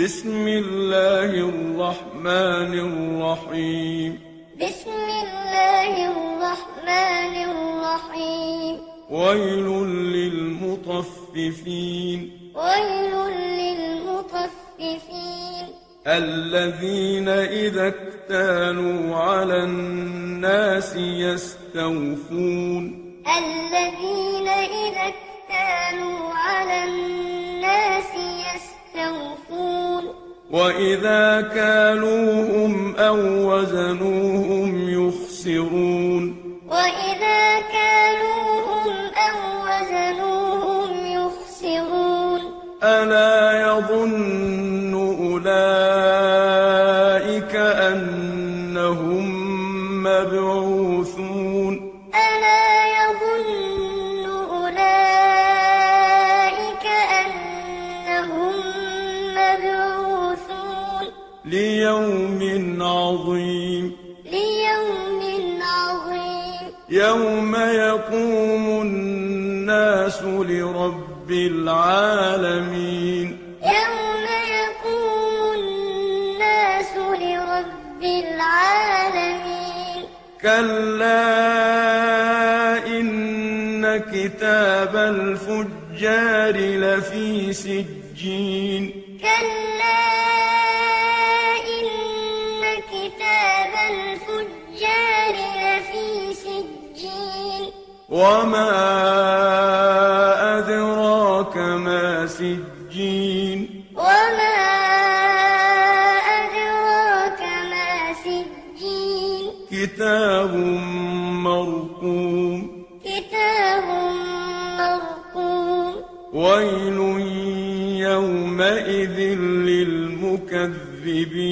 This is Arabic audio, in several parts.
بسم الله الرحمن الرحيم. بسم الله الرحمن الرحيم ويل للمطففين ويل للمطففين. الذين إذا اكتالوا على الناس يستوفون. الذين إذا اكتالوا على الناس يستوفون. وإذا كالوهم أو وزنوهم يخسرون وإذا كالوهم أو وزنوهم يخسرون ألا يظن أولئك أنهم مبعوثون يوم يقوم الناس لرب العالمين يوم يقوم الناس لرب العالمين كلا إن كتاب الفجار لفي سجين وما أدراك ما سجين وما أدراك ما سجين كتاب مرقوم كتاب مرقوم ويل يومئذ للمكذبين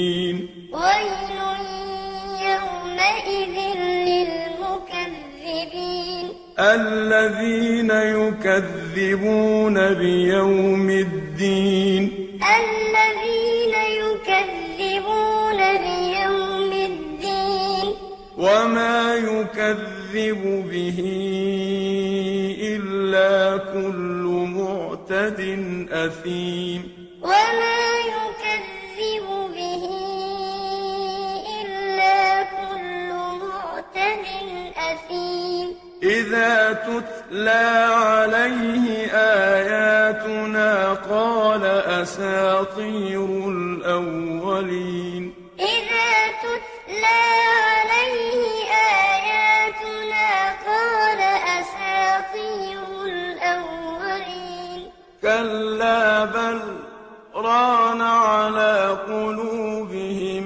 الذين يكذبون بيوم الدين. الذين يكذبون بيوم الدين. وما يكذب به إلا كل معتد أثيم. وما يكذب إذا تتلى عليه آياتنا قال أساطير الأولين. إذا تتلى عليه آياتنا قال أساطير الأولين. كلا بل ران على قلوبهم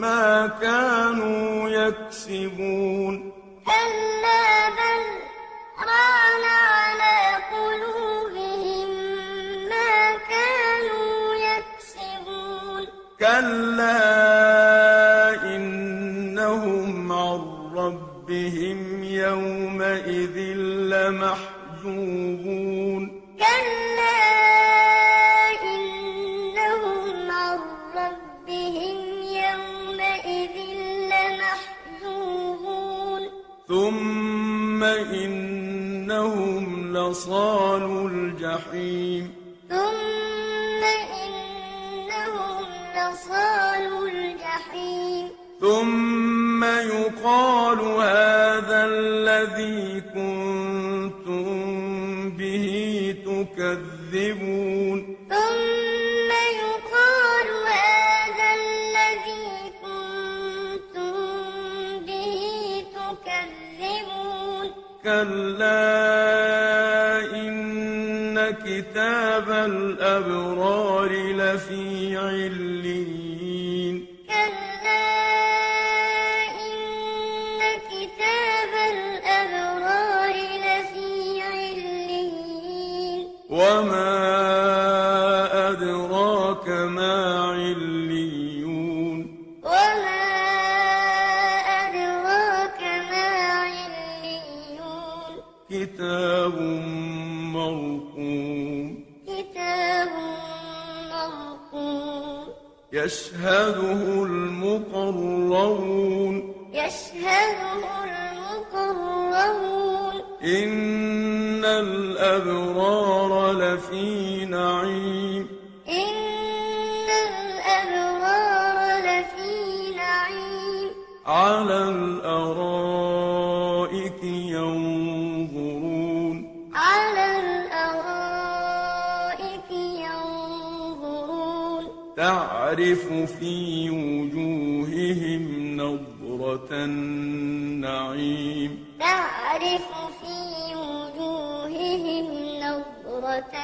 ما كانوا يكسبون. إنهم عن ربهم يومئذ لمحجوبون. كلا إنهم عن ربهم يومئذ لمحجوبون. ثم إنهم لصال الجحيم. يقال هذا الذي كنتم به تكذبون. ثم يقال هذا الذي كنتم به تكذبون. كلا إن كتاب الأبرار وما أدراك ما عليون وما أدراك ما عليون كتاب مرقوم كتاب مرقوم يشهده الأبرار لفي نعيم. إن الأبرار لفي نعيم. على الأرائك ينظرون. على الأرائك ينظرون. تعرف في وجوههم نظرة النعيم. تعرف في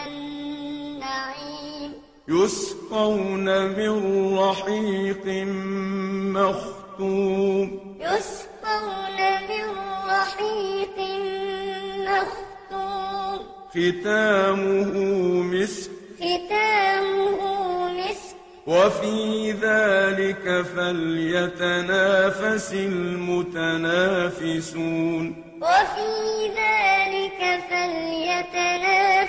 النعيم. يسقون من رحيق مختوم. يسقون من رحيق مختوم. ختامه مسك. ختامه مسك. وفي ذلك فليتنافس المتنافسون. وفي ذلك فليتنافس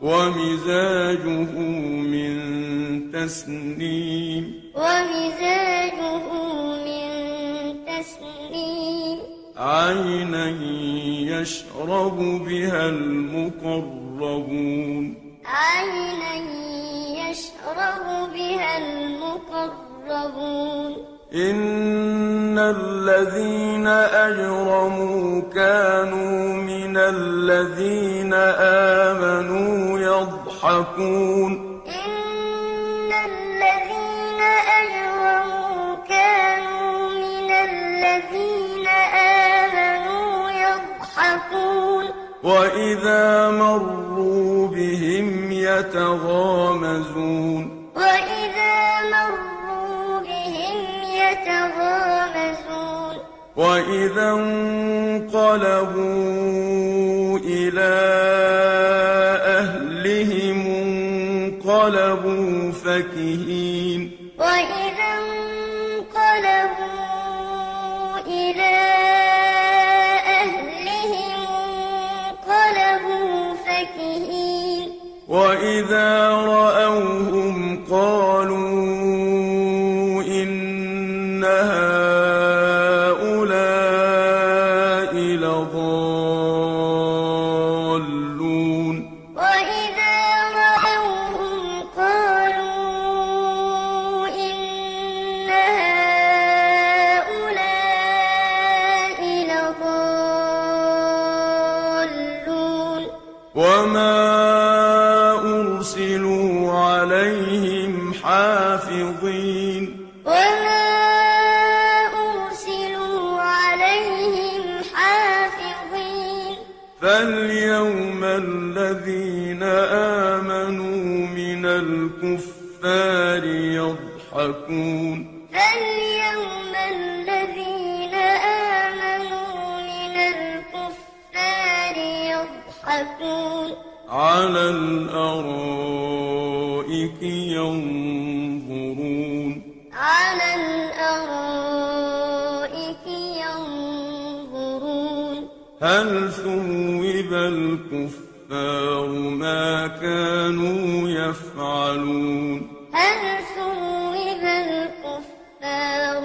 ومزاجه من تسنيم. ومزاجه من تسنيم. عينا يشرب بها المقربون. عينا يشرب بها المقربون. إن الذين أجرموا كانوا من الذين آمنوا يضحكون إن الذين أجرموا كانوا من الذين آمنوا يضحكون وإذا مروا بهم يتغامزون وإذا انقلبوا إلى أهلهم انقلبوا فكهين وإذا انقلبوا إلى أهلهم انقلبوا فكهين وإذا لضالون وإذا رأوهم قالوا إن هؤلاء لضالون. وما أرسلوا عليهم الذين آمنوا من الكفار يضحكون. فاليوم الذين آمنوا من الكفار يضحكون. على الأرائك ينظرون. على الأرائك ينظرون. هل الكفار ما كانوا يفعلون. هل ثوب الكفار